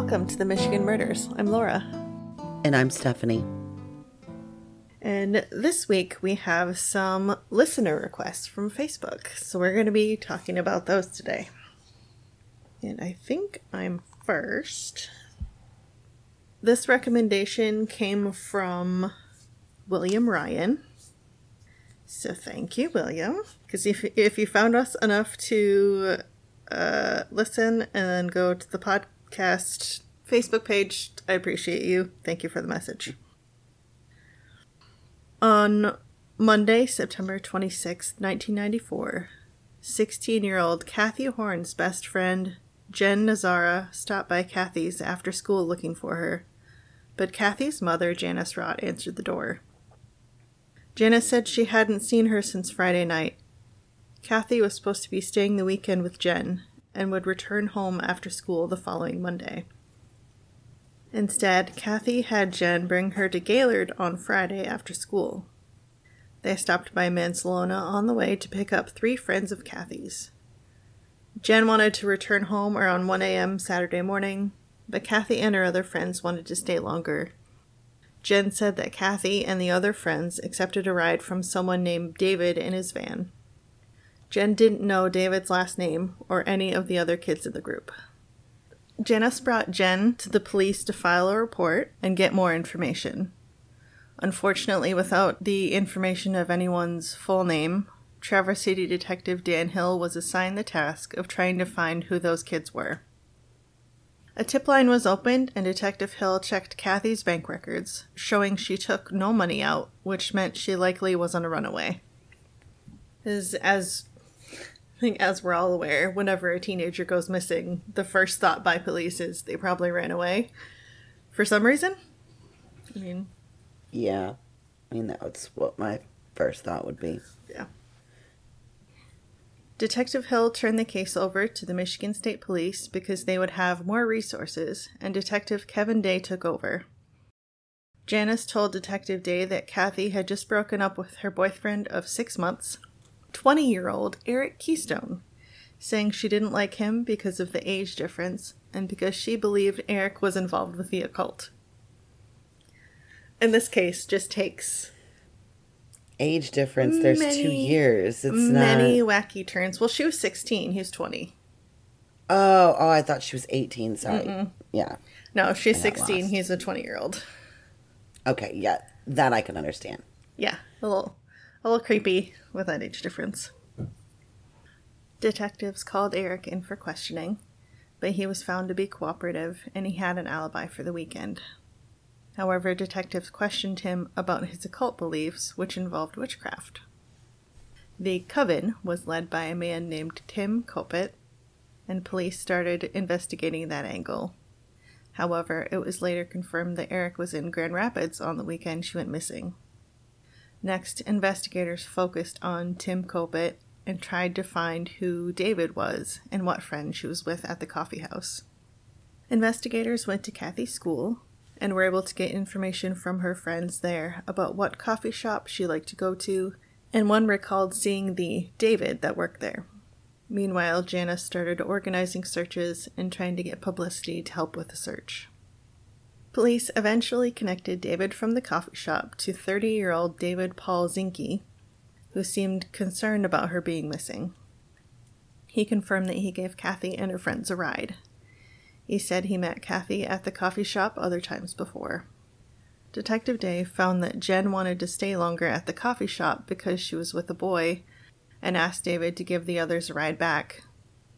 welcome to the Michigan Murders. I'm Laura. And I'm Stepfanie. And this week we have some listener requests from Facebook. So we're going to be talking about those today. And I think I'm first. This recommendation came from William Ryan. So thank you, William. Because if, if you found us enough to uh, listen and go to the podcast Facebook page, I appreciate you. Thank you for the message. On Monday, September 26, 1994, 16 year old Kathy Horn's best friend, Jen Nazara, stopped by Kathy's after school looking for her, but Kathy's mother, Janice Rott, answered the door. Janice said she hadn't seen her since Friday night. Kathy was supposed to be staying the weekend with Jen and would return home after school the following Monday. Instead, Kathy had Jen bring her to Gaylord on Friday after school. They stopped by Mancelona on the way to pick up three friends of Kathy's. Jen wanted to return home around 1 a.m. Saturday morning, but Kathy and her other friends wanted to stay longer. Jen said that Kathy and the other friends accepted a ride from someone named David in his van. Jen didn't know David's last name or any of the other kids in the group. Janice brought Jen to the police to file a report and get more information. Unfortunately, without the information of anyone's full name, Traverse City Detective Dan Hill was assigned the task of trying to find who those kids were. A tip line was opened, and Detective Hill checked Kathy's bank records, showing she took no money out, which meant she likely was on a runaway. As, as I think, as we're all aware, whenever a teenager goes missing, the first thought by police is they probably ran away for some reason. I mean, yeah, I mean that's what my first thought would be. Yeah. Detective Hill turned the case over to the Michigan State Police because they would have more resources, and Detective Kevin Day took over. Janice told Detective Day that Kathy had just broken up with her boyfriend of six months 20 year old Eric Keystone, saying she didn't like him because of the age difference and because she believed Eric was involved with the occult. In this case, just takes age difference. There's many, two years. It's not many not... wacky turns. Well, she was 16. He's 20. Oh, oh, I thought she was 18. Sorry. Mm-mm. Yeah. No, she's 16. He's a 20 year old. Okay, yeah, that I can understand. Yeah, a little a little creepy with that age difference. Detectives called Eric in for questioning, but he was found to be cooperative and he had an alibi for the weekend. However, detectives questioned him about his occult beliefs, which involved witchcraft. The coven was led by a man named Tim Kopit, and police started investigating that angle. However, it was later confirmed that Eric was in Grand Rapids on the weekend she went missing. Next, investigators focused on Tim Kopit and tried to find who David was and what friend she was with at the coffee house. Investigators went to Kathy's school and were able to get information from her friends there about what coffee shop she liked to go to, and one recalled seeing the David that worked there. Meanwhile, Janice started organizing searches and trying to get publicity to help with the search. Police eventually connected David from the coffee shop to 30 year old David Paul Zinke, who seemed concerned about her being missing. He confirmed that he gave Kathy and her friends a ride. He said he met Kathy at the coffee shop other times before. Detective Day found that Jen wanted to stay longer at the coffee shop because she was with a boy and asked David to give the others a ride back,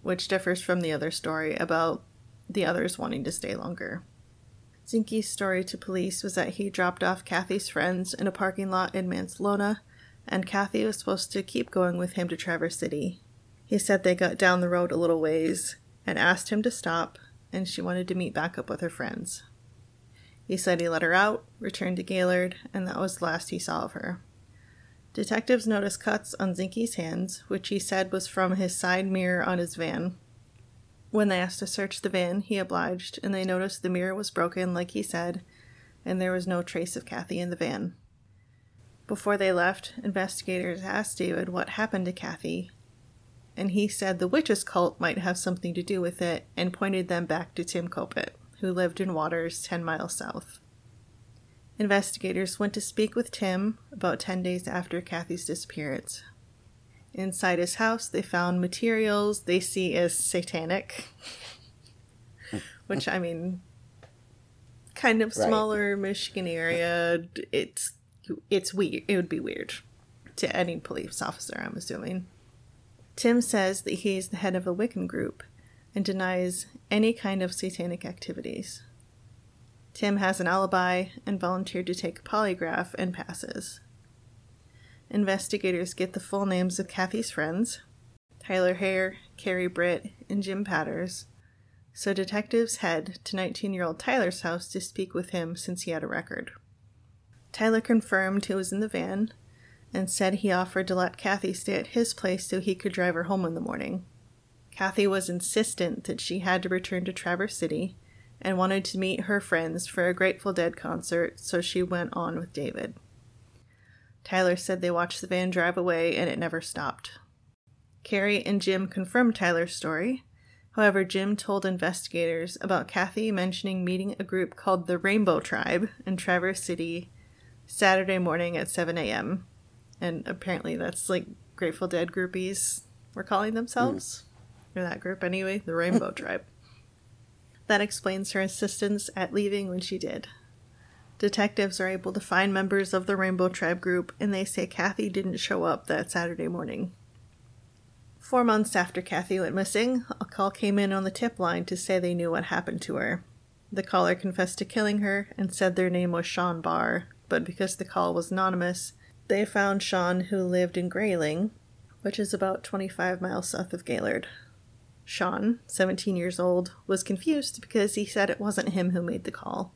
which differs from the other story about the others wanting to stay longer. Zinke's story to police was that he dropped off Kathy's friends in a parking lot in Mancelona, and Kathy was supposed to keep going with him to Traverse City. He said they got down the road a little ways and asked him to stop, and she wanted to meet back up with her friends. He said he let her out, returned to Gaylord, and that was the last he saw of her. Detectives noticed cuts on Zinke's hands, which he said was from his side mirror on his van, when they asked to search the van, he obliged, and they noticed the mirror was broken, like he said, and there was no trace of Kathy in the van. Before they left, investigators asked David what happened to Kathy, and he said the witches' cult might have something to do with it and pointed them back to Tim Kopit, who lived in Waters 10 miles south. Investigators went to speak with Tim about 10 days after Kathy's disappearance. Inside his house, they found materials they see as satanic, which I mean, kind of Right. smaller Michigan area. It's it's weird. It would be weird to any police officer, I'm assuming. Tim says that he is the head of a Wiccan group and denies any kind of satanic activities. Tim has an alibi and volunteered to take a polygraph and passes. Investigators get the full names of Kathy's friends Tyler Hare, Carrie Britt, and Jim Patters. So detectives head to 19 year old Tyler's house to speak with him since he had a record. Tyler confirmed he was in the van and said he offered to let Kathy stay at his place so he could drive her home in the morning. Kathy was insistent that she had to return to Traverse City and wanted to meet her friends for a Grateful Dead concert, so she went on with David. Tyler said they watched the van drive away and it never stopped. Carrie and Jim confirmed Tyler's story. However, Jim told investigators about Kathy mentioning meeting a group called the Rainbow Tribe in Traverse City Saturday morning at 7 a.m. And apparently that's like Grateful Dead groupies were calling themselves. Hmm. Or that group anyway, the Rainbow Tribe. That explains her insistence at leaving when she did. Detectives are able to find members of the Rainbow Tribe group, and they say Kathy didn't show up that Saturday morning. Four months after Kathy went missing, a call came in on the tip line to say they knew what happened to her. The caller confessed to killing her and said their name was Sean Barr, but because the call was anonymous, they found Sean who lived in Grayling, which is about 25 miles south of Gaylord. Sean, 17 years old, was confused because he said it wasn't him who made the call.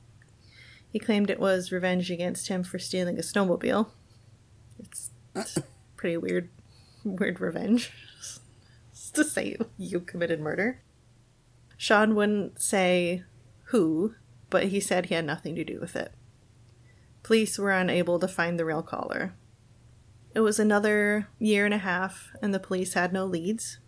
He claimed it was revenge against him for stealing a snowmobile. It's, it's pretty weird, weird revenge to say you committed murder. Sean wouldn't say who, but he said he had nothing to do with it. Police were unable to find the real caller. It was another year and a half, and the police had no leads.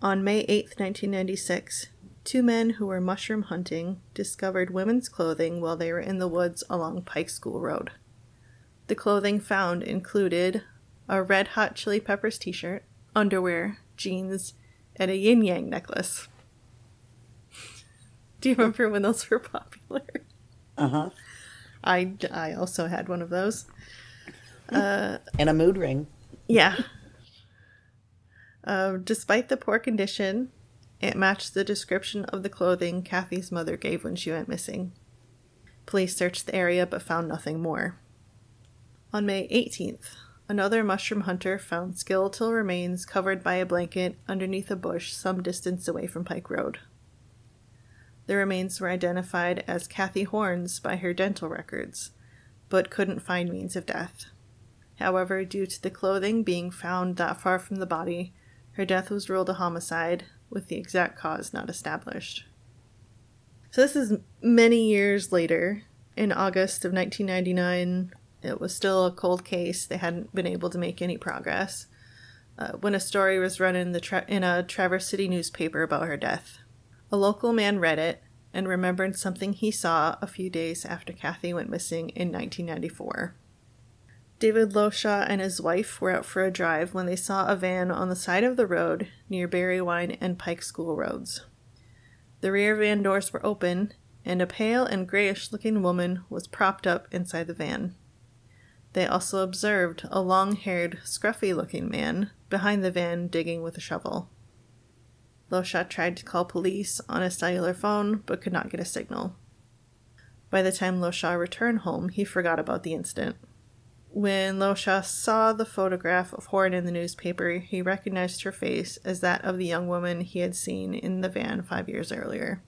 On May 8, 1996, two men who were mushroom hunting discovered women's clothing while they were in the woods along Pike School Road. The clothing found included a Red Hot Chili Peppers t shirt, underwear, jeans, and a yin yang necklace. Do you remember when those were popular? Uh huh. I, I also had one of those. Uh, And a mood ring. Yeah. Uh, despite the poor condition, it matched the description of the clothing Kathy's mother gave when she went missing. Police searched the area but found nothing more. On May 18th, another mushroom hunter found skeletal remains covered by a blanket underneath a bush some distance away from Pike Road. The remains were identified as Kathy Horns by her dental records, but couldn't find means of death. However, due to the clothing being found that far from the body, her death was ruled a homicide, with the exact cause not established. So, this is many years later. In August of 1999, it was still a cold case. They hadn't been able to make any progress. Uh, when a story was run in, the tra- in a Traverse City newspaper about her death. A local man read it and remembered something he saw a few days after Kathy went missing in 1994. David Loshaw and his wife were out for a drive when they saw a van on the side of the road near Berrywine and Pike School Roads. The rear van doors were open, and a pale and grayish looking woman was propped up inside the van. They also observed a long haired, scruffy looking man behind the van digging with a shovel. Loshaw tried to call police on his cellular phone but could not get a signal. By the time Loshaw returned home, he forgot about the incident. When Loshaw saw the photograph of Horn in the newspaper, he recognized her face as that of the young woman he had seen in the van five years earlier.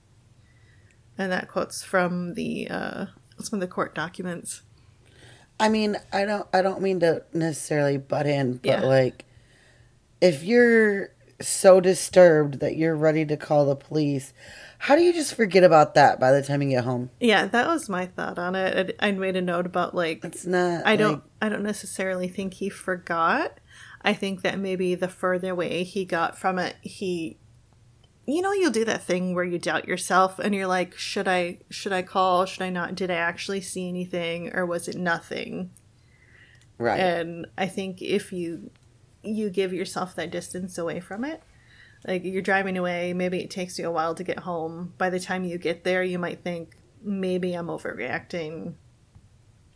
And that quote's from the uh, some of the court documents. I mean, I don't I don't mean to necessarily butt in, but Yeah. like if you're so disturbed that you're ready to call the police, how do you just forget about that by the time you get home? Yeah, that was my thought on it. I, I made a note about like It's not I don't like- I don't necessarily think he forgot. I think that maybe the further away he got from it, he you know you'll do that thing where you doubt yourself and you're like should i should i call should i not did i actually see anything or was it nothing Right. and i think if you you give yourself that distance away from it like you're driving away maybe it takes you a while to get home by the time you get there you might think maybe i'm overreacting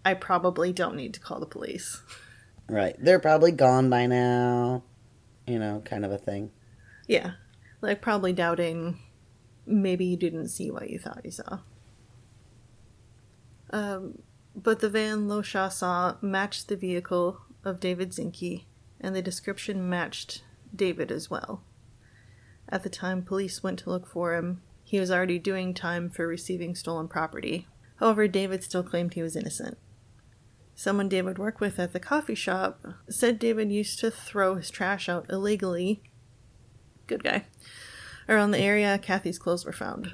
i probably don't need to call the police right. They're probably gone by now. You know, kind of a thing. yeah like probably doubting maybe you didn't see what you thought you saw um, but the van Loshaw saw matched the vehicle of David Zinke, and the description matched David as well. At the time police went to look for him, he was already doing time for receiving stolen property. However, David still claimed he was innocent. Someone David worked with at the coffee shop said David used to throw his trash out illegally. Good guy. Around the area Kathy's clothes were found.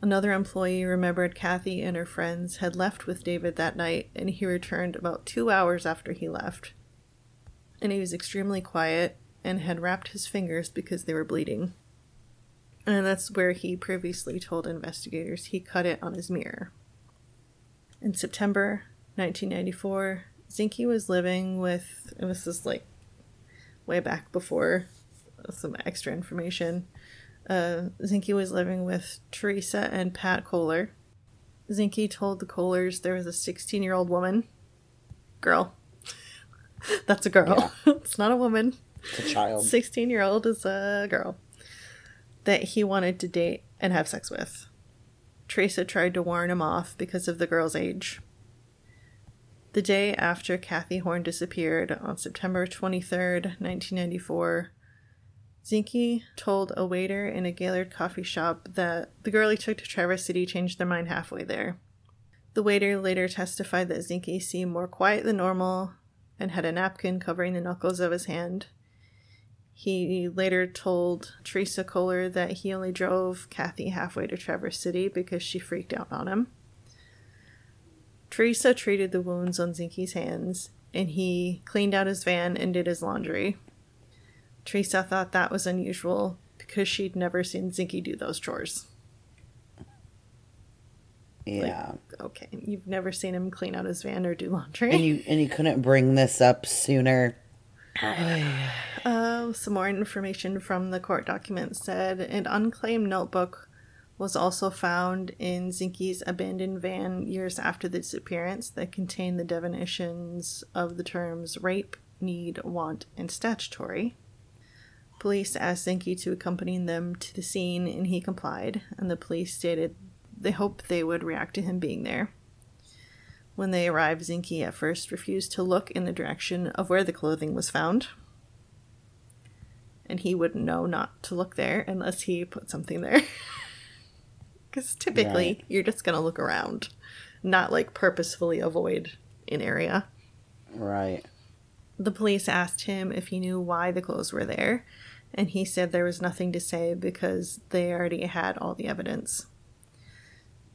Another employee remembered Kathy and her friends had left with David that night, and he returned about two hours after he left. And he was extremely quiet and had wrapped his fingers because they were bleeding. And that's where he previously told investigators he cut it on his mirror. In September 1994, Zinke was living with, and this is like way back before some extra information. Uh, Zinke was living with Teresa and Pat Kohler. Zinke told the Kohlers there was a 16 year old woman. Girl. That's a girl. it's not a woman. It's a child. 16 year old is a girl that he wanted to date and have sex with. Teresa tried to warn him off because of the girl's age. The day after Kathy Horn disappeared, on September 23rd, 1994, Zinke told a waiter in a Gaylord coffee shop that the girl he took to Traverse City changed their mind halfway there. The waiter later testified that Zinke seemed more quiet than normal and had a napkin covering the knuckles of his hand. He later told Teresa Kohler that he only drove Kathy halfway to Traverse City because she freaked out on him. Teresa treated the wounds on Zinke's hands, and he cleaned out his van and did his laundry. Teresa thought that was unusual because she'd never seen Zinke do those chores. Yeah. Okay, you've never seen him clean out his van or do laundry. and you and you couldn't bring this up sooner. Uh, some more information from the court document said an unclaimed notebook was also found in Zinke's abandoned van years after the disappearance that contained the definitions of the terms rape, need, want, and statutory. Police asked Zinke to accompany them to the scene, and he complied, and the police stated they hoped they would react to him being there. When they arrived, Zinke at first refused to look in the direction of where the clothing was found. And he wouldn't know not to look there unless he put something there. Because typically, Right. you're just going to look around, not like purposefully avoid an area. Right. The police asked him if he knew why the clothes were there, and he said there was nothing to say because they already had all the evidence.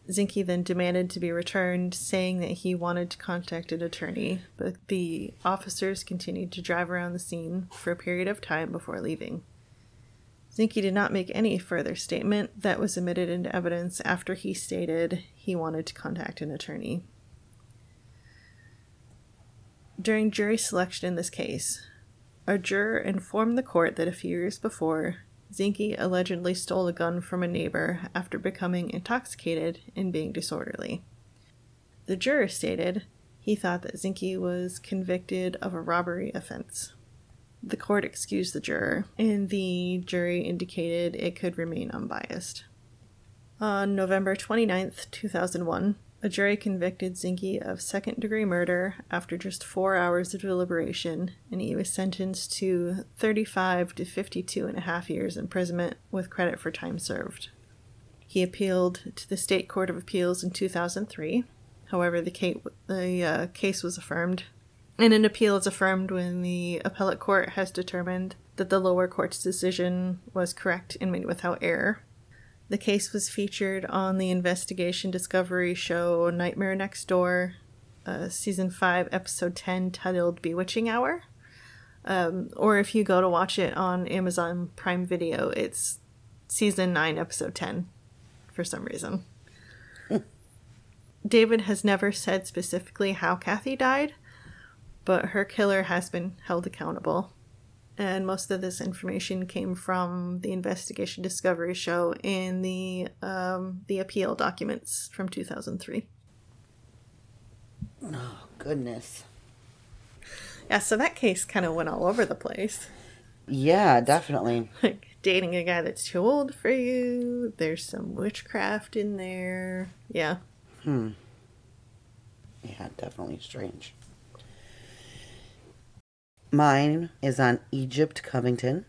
Zinke then demanded to be returned, saying that he wanted to contact an attorney, but the officers continued to drive around the scene for a period of time before leaving. Zinke did not make any further statement that was admitted into evidence after he stated he wanted to contact an attorney. During jury selection in this case, a juror informed the court that a few years before, Zinke allegedly stole a gun from a neighbor after becoming intoxicated and being disorderly. The juror stated he thought that Zinke was convicted of a robbery offense. The court excused the juror, and the jury indicated it could remain unbiased. On November 29th, 2001, a jury convicted Zinke of second degree murder after just four hours of deliberation, and he was sentenced to 35 to 52 and a half years imprisonment with credit for time served. He appealed to the State Court of Appeals in 2003. However, the, ca- the uh, case was affirmed, and an appeal is affirmed when the appellate court has determined that the lower court's decision was correct and made without error. The case was featured on the investigation discovery show Nightmare Next Door, uh, season 5, episode 10, titled Bewitching Hour. Um, or if you go to watch it on Amazon Prime Video, it's season 9, episode 10, for some reason. David has never said specifically how Kathy died, but her killer has been held accountable. And most of this information came from the Investigation Discovery show in the um, the appeal documents from 2003. Oh, goodness. Yeah, so that case kind of went all over the place. Yeah, definitely. Like dating a guy that's too old for you. There's some witchcraft in there. Yeah. Hmm. Yeah, definitely strange. Mine is on Egypt Covington.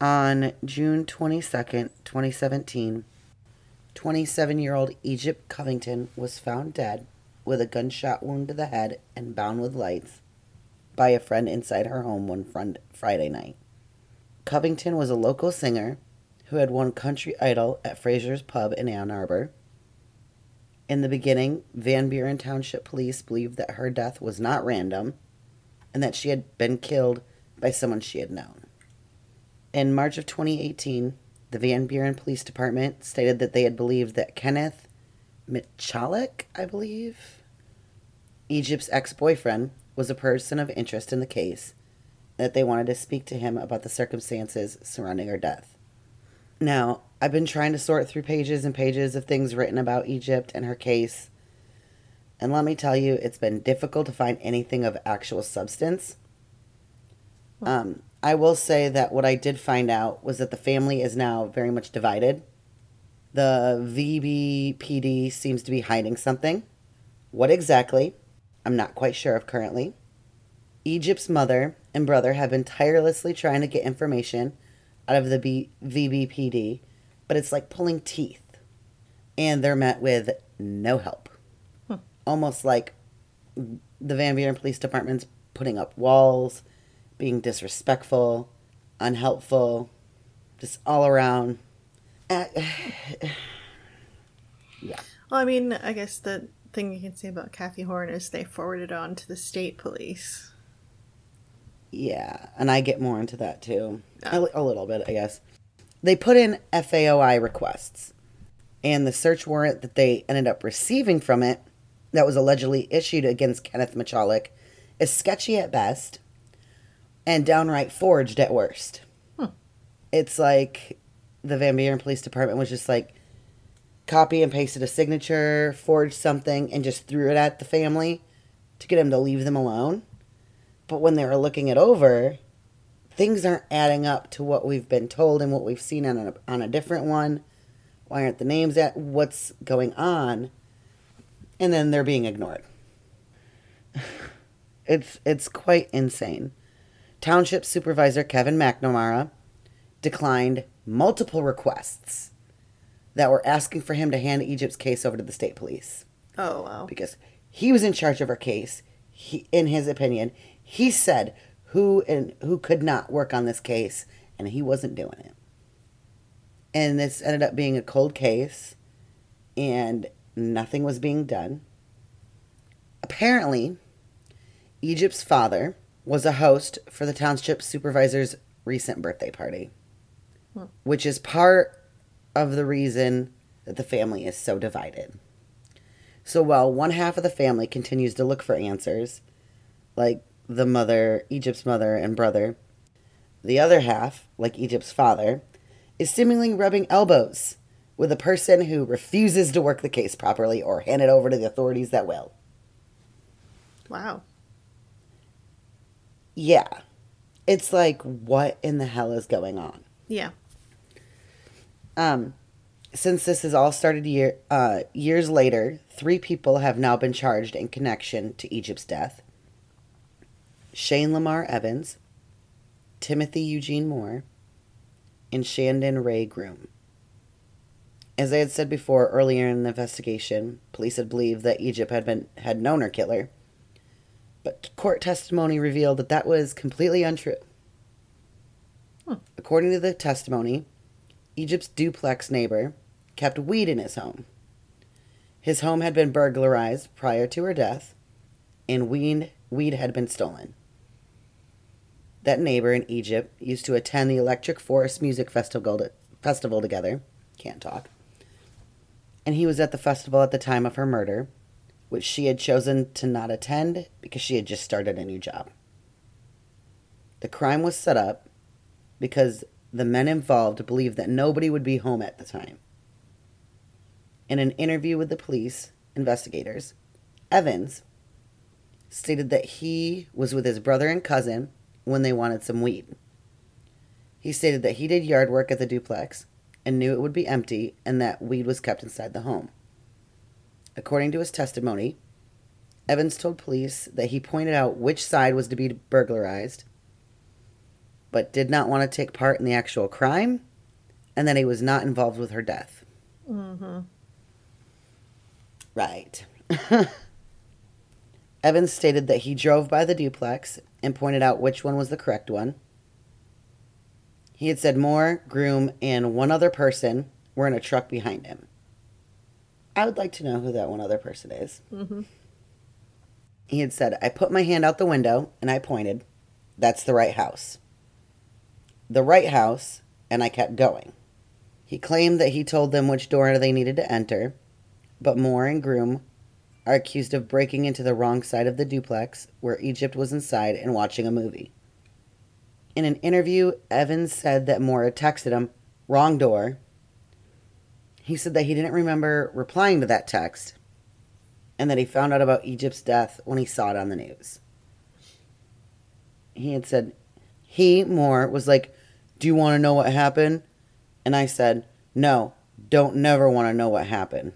On June 22nd, 2017, 27 year old Egypt Covington was found dead with a gunshot wound to the head and bound with lights by a friend inside her home one Friday night. Covington was a local singer who had won Country Idol at Fraser's Pub in Ann Arbor. In the beginning, Van Buren Township Police believed that her death was not random and that she had been killed by someone she had known. In March of 2018, the Van Buren Police Department stated that they had believed that Kenneth Michalik, I believe, Egypt's ex boyfriend, was a person of interest in the case, that they wanted to speak to him about the circumstances surrounding her death. Now, I've been trying to sort through pages and pages of things written about Egypt and her case, and let me tell you, it's been difficult to find anything of actual substance. Um, I will say that what I did find out was that the family is now very much divided. The VBPD seems to be hiding something. What exactly? I'm not quite sure of currently. Egypt's mother and brother have been tirelessly trying to get information out of the B- VBPD, but it's like pulling teeth. And they're met with no help. Almost like the Van Buren Police Department's putting up walls, being disrespectful, unhelpful, just all around. Uh, yeah. Well, I mean, I guess the thing you can say about Kathy Horn is they forwarded on to the state police. Yeah, and I get more into that too. A, a little bit, I guess. They put in FAOI requests, and the search warrant that they ended up receiving from it, that was allegedly issued against Kenneth Michalik, is sketchy at best and downright forged at worst. Hmm. It's like the Van Buren Police Department was just like copy and pasted a signature, forged something, and just threw it at the family to get them to leave them alone. But when they were looking it over, things aren't adding up to what we've been told and what we've seen on a, on a different one. Why aren't the names at what's going on? And then they're being ignored. It's it's quite insane. Township Supervisor Kevin McNamara declined multiple requests that were asking for him to hand Egypt's case over to the state police Oh, wow. because he was in charge of her case. He, in his opinion, he said who and who could not work on this case, and he wasn't doing it. And this ended up being a cold case, and nothing was being done. Apparently, Egypt's father was a host for the township supervisor's recent birthday party, hmm. which is part of the reason that the family is so divided. So while one half of the family continues to look for answers, like the mother, Egypt's mother and brother, the other half, like Egypt's father, is seemingly rubbing elbows with a person who refuses to work the case properly or hand it over to the authorities that will. Wow. Yeah. It's like, what in the hell is going on? Yeah. Um, since this has all started year, uh, years later, three people have now been charged in connection to Egypt's death Shane Lamar Evans, Timothy Eugene Moore, and Shandon Ray Groom. As I had said before earlier in the investigation, police had believed that Egypt had been had known her killer, but court testimony revealed that that was completely untrue. According to the testimony, Egypt's duplex neighbor kept weed in his home. His home had been burglarized prior to her death, and weed, weed had been stolen. That neighbor in Egypt used to attend the Electric Forest Music Festival festival together. Can't talk. And he was at the festival at the time of her murder, which she had chosen to not attend because she had just started a new job. The crime was set up because the men involved believed that nobody would be home at the time. In an interview with the police investigators, Evans stated that he was with his brother and cousin when they wanted some weed. He stated that he did yard work at the duplex and knew it would be empty and that weed was kept inside the home. According to his testimony, Evans told police that he pointed out which side was to be burglarized, but did not want to take part in the actual crime, and that he was not involved with her death. Mm-hmm. Right. Evans stated that he drove by the duplex and pointed out which one was the correct one. He had said Moore, Groom, and one other person were in a truck behind him. I would like to know who that one other person is. Mm-hmm. He had said, I put my hand out the window and I pointed. That's the right house. The right house, and I kept going. He claimed that he told them which door they needed to enter, but Moore and Groom are accused of breaking into the wrong side of the duplex where Egypt was inside and watching a movie. In an interview, Evans said that Moore had texted him, wrong door. He said that he didn't remember replying to that text and that he found out about Egypt's death when he saw it on the news. He had said, he, Moore, was like, Do you want to know what happened? And I said, No, don't never want to know what happened.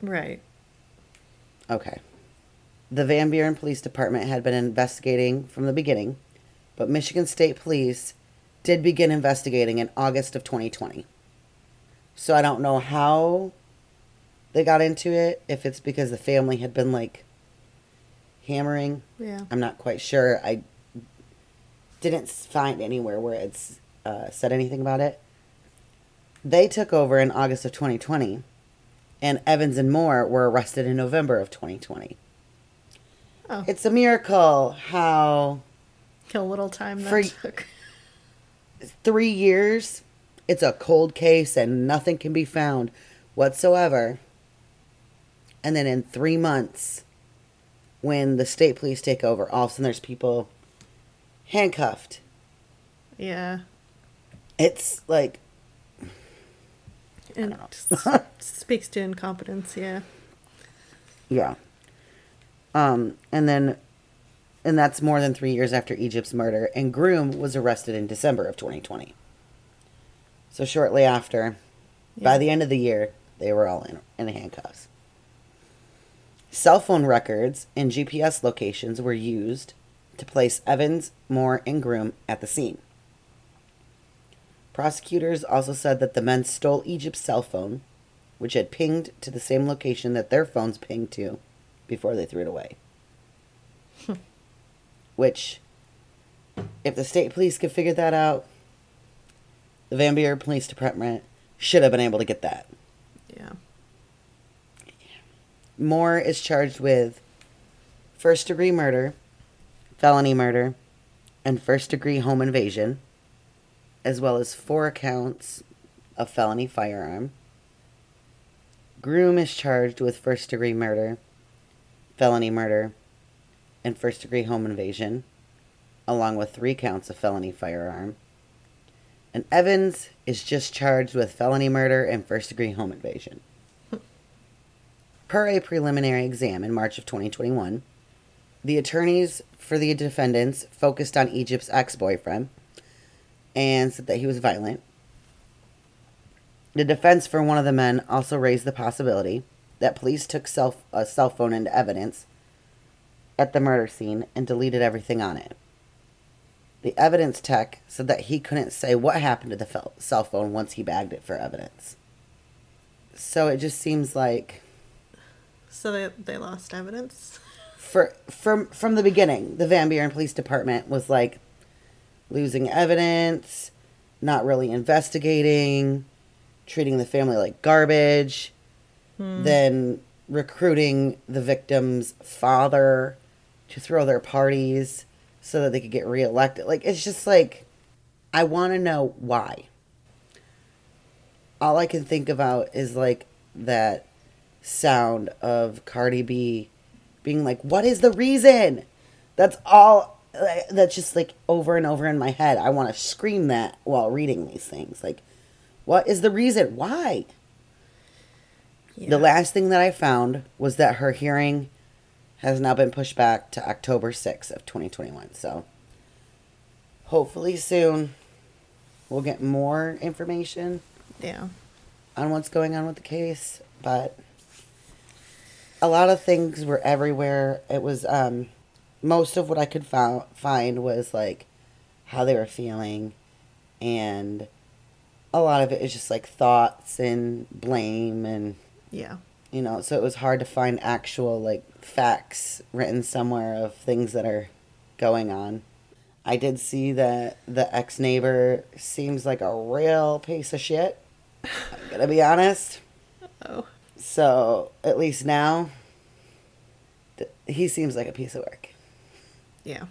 Right. Okay. The Van Buren Police Department had been investigating from the beginning, but Michigan State Police did begin investigating in August of 2020. So I don't know how they got into it, if it's because the family had been like hammering. Yeah. I'm not quite sure. I didn't find anywhere where it's uh, said anything about it. They took over in August of 2020 and Evans and Moore were arrested in November of 2020. Oh. It's a miracle how A little time that For- took. three years it's a cold case and nothing can be found whatsoever. And then in three months, when the state police take over, all of a sudden there's people handcuffed. Yeah. It's like, And don't speaks to incompetence, yeah. yeah. Um, and then, and that's more than three years after Egypt's murder. And Groom was arrested in December of 2020. So shortly after, by the end of the year, they were all in, in handcuffs. Cell phone records and GPS locations were used to place Evans, Moore, and Groom at the scene. Prosecutors also said that the men stole Egypt's cell phone, which had pinged to the same location that their phones pinged to before they threw it away. which, if the state police could figure that out, the Van Buren Police Department should have been able to get that. Yeah. Moore is charged with first degree murder, felony murder, and first degree home invasion, as well as four counts of felony firearm. Groom is charged with first degree murder, felony murder, and first degree home invasion, along with three counts of felony firearm. And Evans is just charged with felony murder and first degree home invasion. Per a preliminary exam in March of 2021, the attorneys for the defendants focused on Egypt's ex boyfriend and said that he was violent. The defense for one of the men also raised the possibility that police took cell, a cell phone into evidence at the murder scene and deleted everything on it. The evidence tech said that he couldn't say what happened to the cell phone once he bagged it for evidence. So it just seems like So they, they lost evidence? for from from the beginning, the Van Buren Police Department was like losing evidence, not really investigating, treating the family like garbage, hmm. then recruiting the victim's father to throw their parties so that they could get reelected. Like it's just like I want to know why. all I can think about is like that sound of Cardi B being like, "What is the reason?" That's all. That's just like over and over in my head. I want to scream that while reading these things. Like, what is the reason? Why? Yeah. The last thing that I found was that her hearing has now been pushed back to October 6th of 2021. So hopefully soon we'll get more information Yeah. on what's going on with the case, but a lot of things were everywhere. It was um most of what I could find was like how they were feeling and a lot of it is just like thoughts and blame and Yeah. you know, so it was hard to find actual like facts written somewhere of things that are going on. I did see that the ex neighbor seems like a real piece of shit. I'm gonna be honest. Oh. So at least now, th- he seems like a piece of work. Yeah.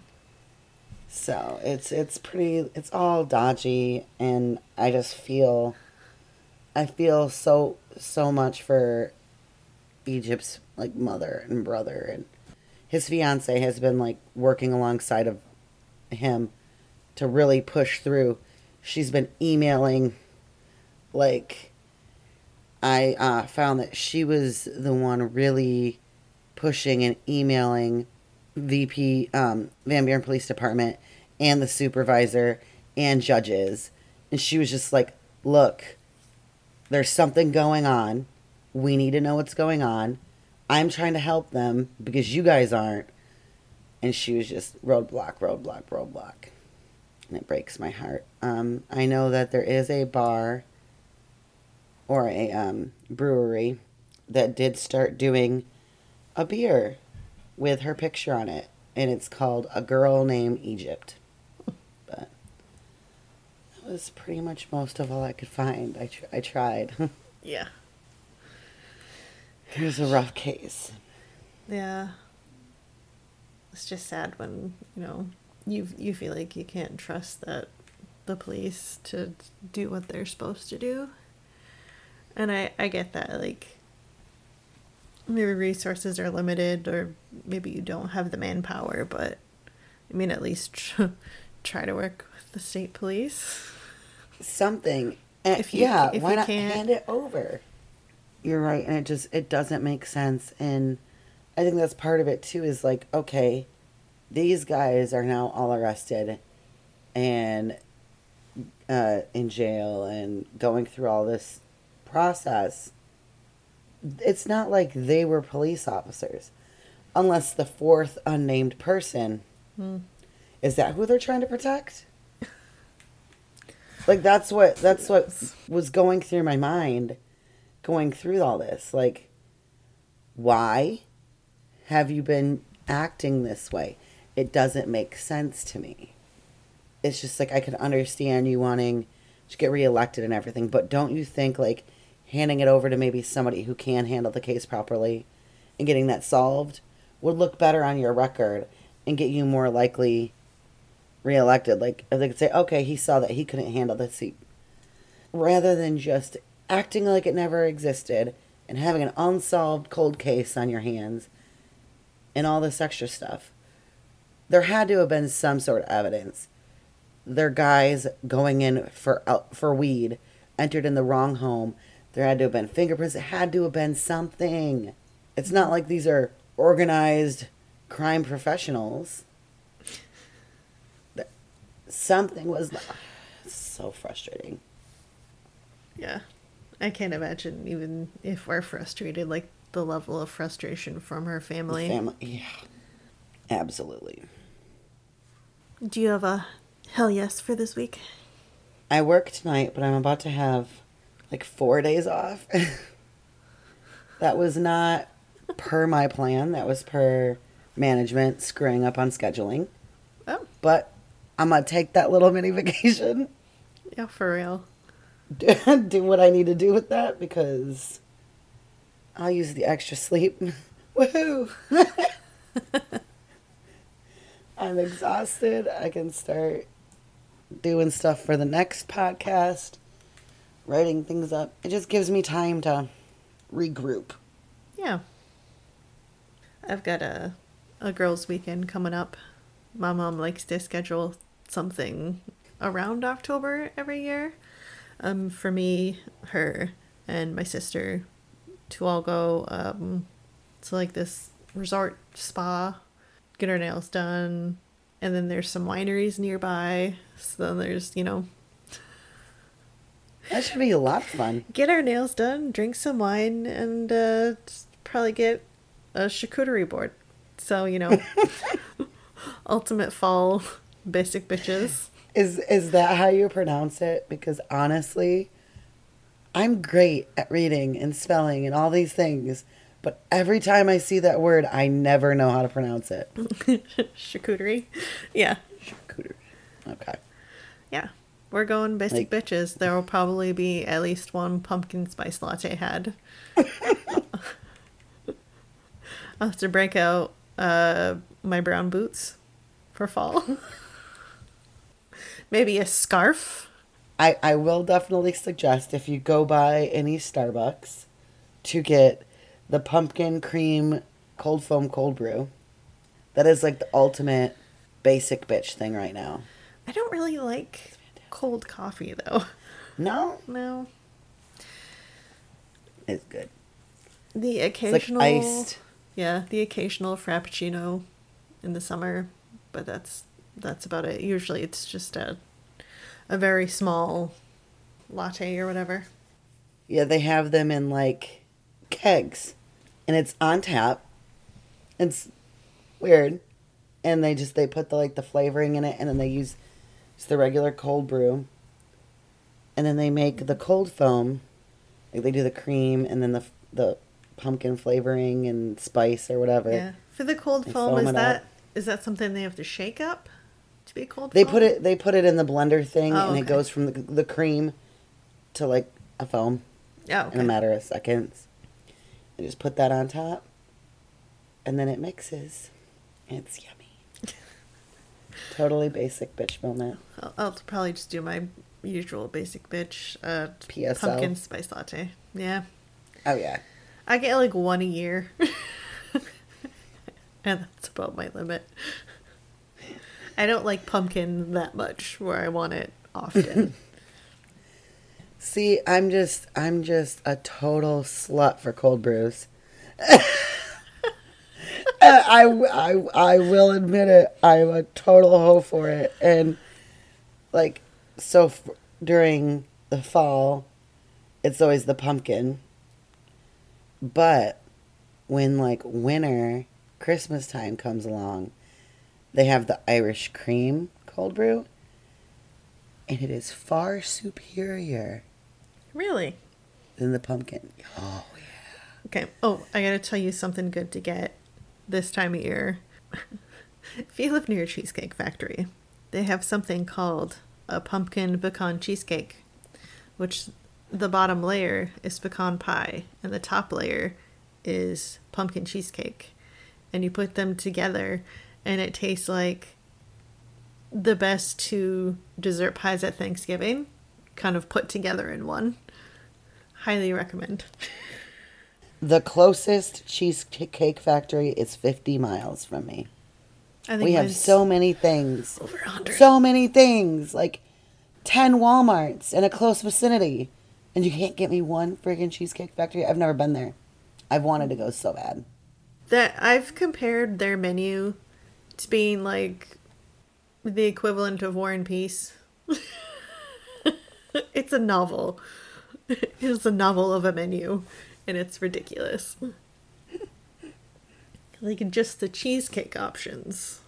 So it's it's pretty it's all dodgy and I just feel I feel so so much for Egypt's like mother and brother and his fiance has been like working alongside of him to really push through. She's been emailing like I uh, found that she was the one really pushing and emailing VP um, Van Buren Police Department and the supervisor and judges, and she was just like, "Look, there's something going on. We need to know what's going on. I'm trying to help them because you guys aren't." And she was just roadblock, roadblock, roadblock, and it breaks my heart. Um, I know that there is a bar or a um, brewery that did start doing a beer with her picture on it, and it's called A Girl Named Egypt. But that was pretty much most of all I could find. I, tr- I tried. Yeah. It was a rough case. Yeah. It's just sad when, you know, you you feel like you can't trust that the police to do what they're supposed to do. And I I get that like maybe resources are limited or maybe you don't have the manpower, but I mean at least tr- try to work with the state police. Something. And If you- yeah, if why you not can't- hand it over? You're right, and it just it doesn't make sense. And I think that's part of it too. Is like, okay, these guys are now all arrested, and uh, in jail and going through all this process. It's not like they were police officers, unless the fourth unnamed person Hmm. is that who they're trying to protect. Like that's what that's what was going through my mind going through all this. Like why have you been acting this way? It doesn't make sense to me. It's just like I could understand you wanting to get reelected and everything, but don't you think like handing it over to maybe somebody who can handle the case properly and getting that solved would look better on your record and get you more likely reelected. Like if they could say, okay, he saw that he couldn't handle the seat, rather than just acting like it never existed and having an unsolved cold case on your hands and all this extra stuff. There had to have been some sort of evidence. They're guys going in for uh, for weed, entered in the wrong home. There had to have been fingerprints. It had to have been something. It's not like these are organized crime professionals. Something was so frustrating. Yeah. I can't imagine even if we're frustrated, like the level of frustration from her family. Family, yeah, absolutely. Do you have a hell yes for this week? I work tonight, but I'm about to have like four days off. that was not per my plan. That was per management screwing up on scheduling. Oh, But I'm gonna take that little mini vacation, yeah, for real. do what I need to do with that because I'll use the extra sleep. Woohoo! I'm exhausted. I can start doing stuff for the next podcast. writing things up. It just gives me time to regroup. Yeah. I've got a a girls' weekend coming up. My mom likes to schedule something around October every year. Um, for me, her, and my sister to all go um, to like this resort spa, get our nails done, and then there's some wineries nearby. So then there's you know That should be a lot of fun. get our nails done, drink some wine, and uh, probably get a charcuterie board. So you know, ultimate fall basic bitches. Is is that how you pronounce it? Because honestly, I'm great at reading and spelling and all these things, but every time I see that word, I never know how to pronounce it. charcuterie, yeah, Charcuterie. Okay. yeah. We're going basic Like- bitches. There will probably be at least one pumpkin spice latte had. I'll have to break out uh, my brown boots for fall. Maybe a scarf. I, I will definitely suggest if you go by any Starbucks to get the pumpkin cream cold foam cold brew. That is like the ultimate basic bitch thing right now. I don't really like cold coffee though. No, No. it's good. The It's like occasional iced. Yeah, the occasional frappuccino in the summer, but that's that's about it. Usually it's just a a very small latte or whatever. Yeah, they have them in like kegs, and it's on tap. It's weird, and they just they put the like the flavoring in it, and then they use just the regular cold brew, and then they make the cold foam. Like they do the cream, and then the the pumpkin flavoring and spice or whatever. Yeah. For the cold foam, foam is that up. is that something they have to shake up to be cold They foam? put it they put it in the blender thing, Oh, and it goes from the, the cream to like a foam. Oh, in a matter of seconds. And just put that on top, and then it mixes. It's yummy. totally basic bitch moment. I'll, I'll probably just do my usual basic bitch uh PSO. pumpkin spice latte. Yeah. Oh yeah. I get like one a year. and that's about my limit. I don't like pumpkin that much where I want it often. See, I'm just I'm just a total slut for cold brews. I, I, I will admit it. I'm a total hoe for it. And, like, so f- during the fall, it's always the pumpkin. But when, like, winter, Christmas time comes along, they have the Irish cream cold brew. And it is far superior really? than the pumpkin. Oh, yeah. Okay. Oh, I gotta tell you something good to get this time of year. if you live near a cheesecake factory, they have something called a pumpkin pecan cheesecake, which the bottom layer is pecan pie and the top layer is pumpkin cheesecake. And you put them together and it tastes like the best two dessert pies at Thanksgiving kind of put together in one. Highly recommend. The closest cheesecake factory is 50 miles from me. I think We have so many things. over hundred. So many things. Like 10 Walmarts in a close vicinity. And you can't get me one friggin' cheesecake factory? I've never been there. I've wanted to go so bad. that I've compared their menu to being like the equivalent of War and Peace. it's a novel. It's a novel of a menu, and it's ridiculous. Like just the cheesecake options.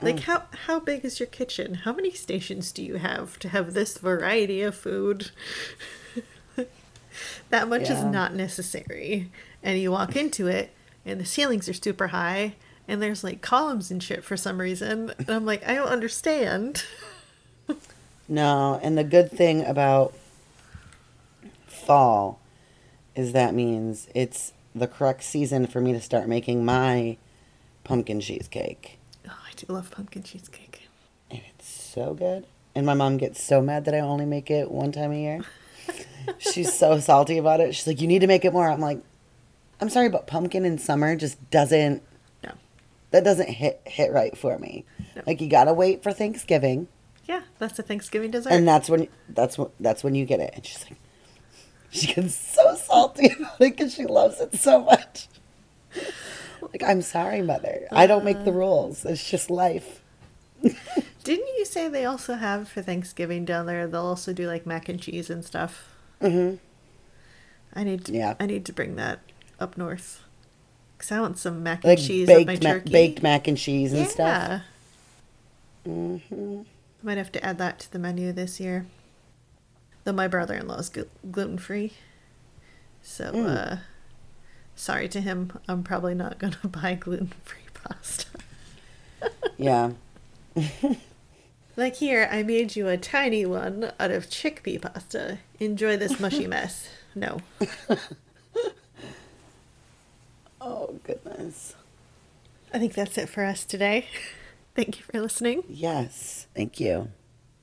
Like mm. how how big is your kitchen? How many stations do you have to have this variety of food? that much is not necessary. And you walk into it and the ceilings are super high and there's like columns and shit for some reason. And I'm like, I don't understand. No, and the good thing about fall is that means it's the correct season for me to start making my pumpkin cheesecake. Oh, I do love pumpkin cheesecake. And it's so good. And my mom gets so mad that I only make it one time a year. She's so salty about it. She's like, "You need to make it more." I'm like, "I'm sorry, but pumpkin in summer just doesn't. That doesn't hit hit right for me. No. Like you gotta wait for Thanksgiving, Yeah, that's a Thanksgiving dessert. and that's when that's when that's when you get it." And she's like, she gets so salty about it because she loves it so much. Like, I'm sorry, mother. I don't make the rules. It's just life. Didn't you say they also have for Thanksgiving down there? They'll also do like mac and cheese and stuff. Mm-hmm. I need to. Yeah. I need to bring that up north. Cause I want some mac Like and cheese with my baked, ma- baked mac and cheese and yeah. stuff. Mm-hmm. I Might have to add that to the menu this year. Though my brother-in-law is glu- gluten free, so Mm. uh, sorry to him. I'm probably not gonna buy gluten free pasta. Yeah. Like here, I made you a tiny one out of chickpea pasta. Enjoy this mushy mess. No. Oh goodness. I think that's it for us today. Thank you for listening. Yes. Thank you.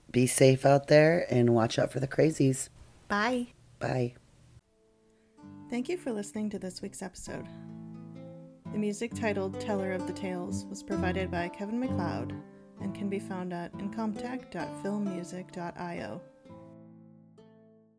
Be safe out there and watch out for the crazies. Bye. Bye. Thank you for listening to this week's episode. The music titled Teller of the Tales was provided by Kevin MacLeod and can be found at incompetech.filmmusic.io.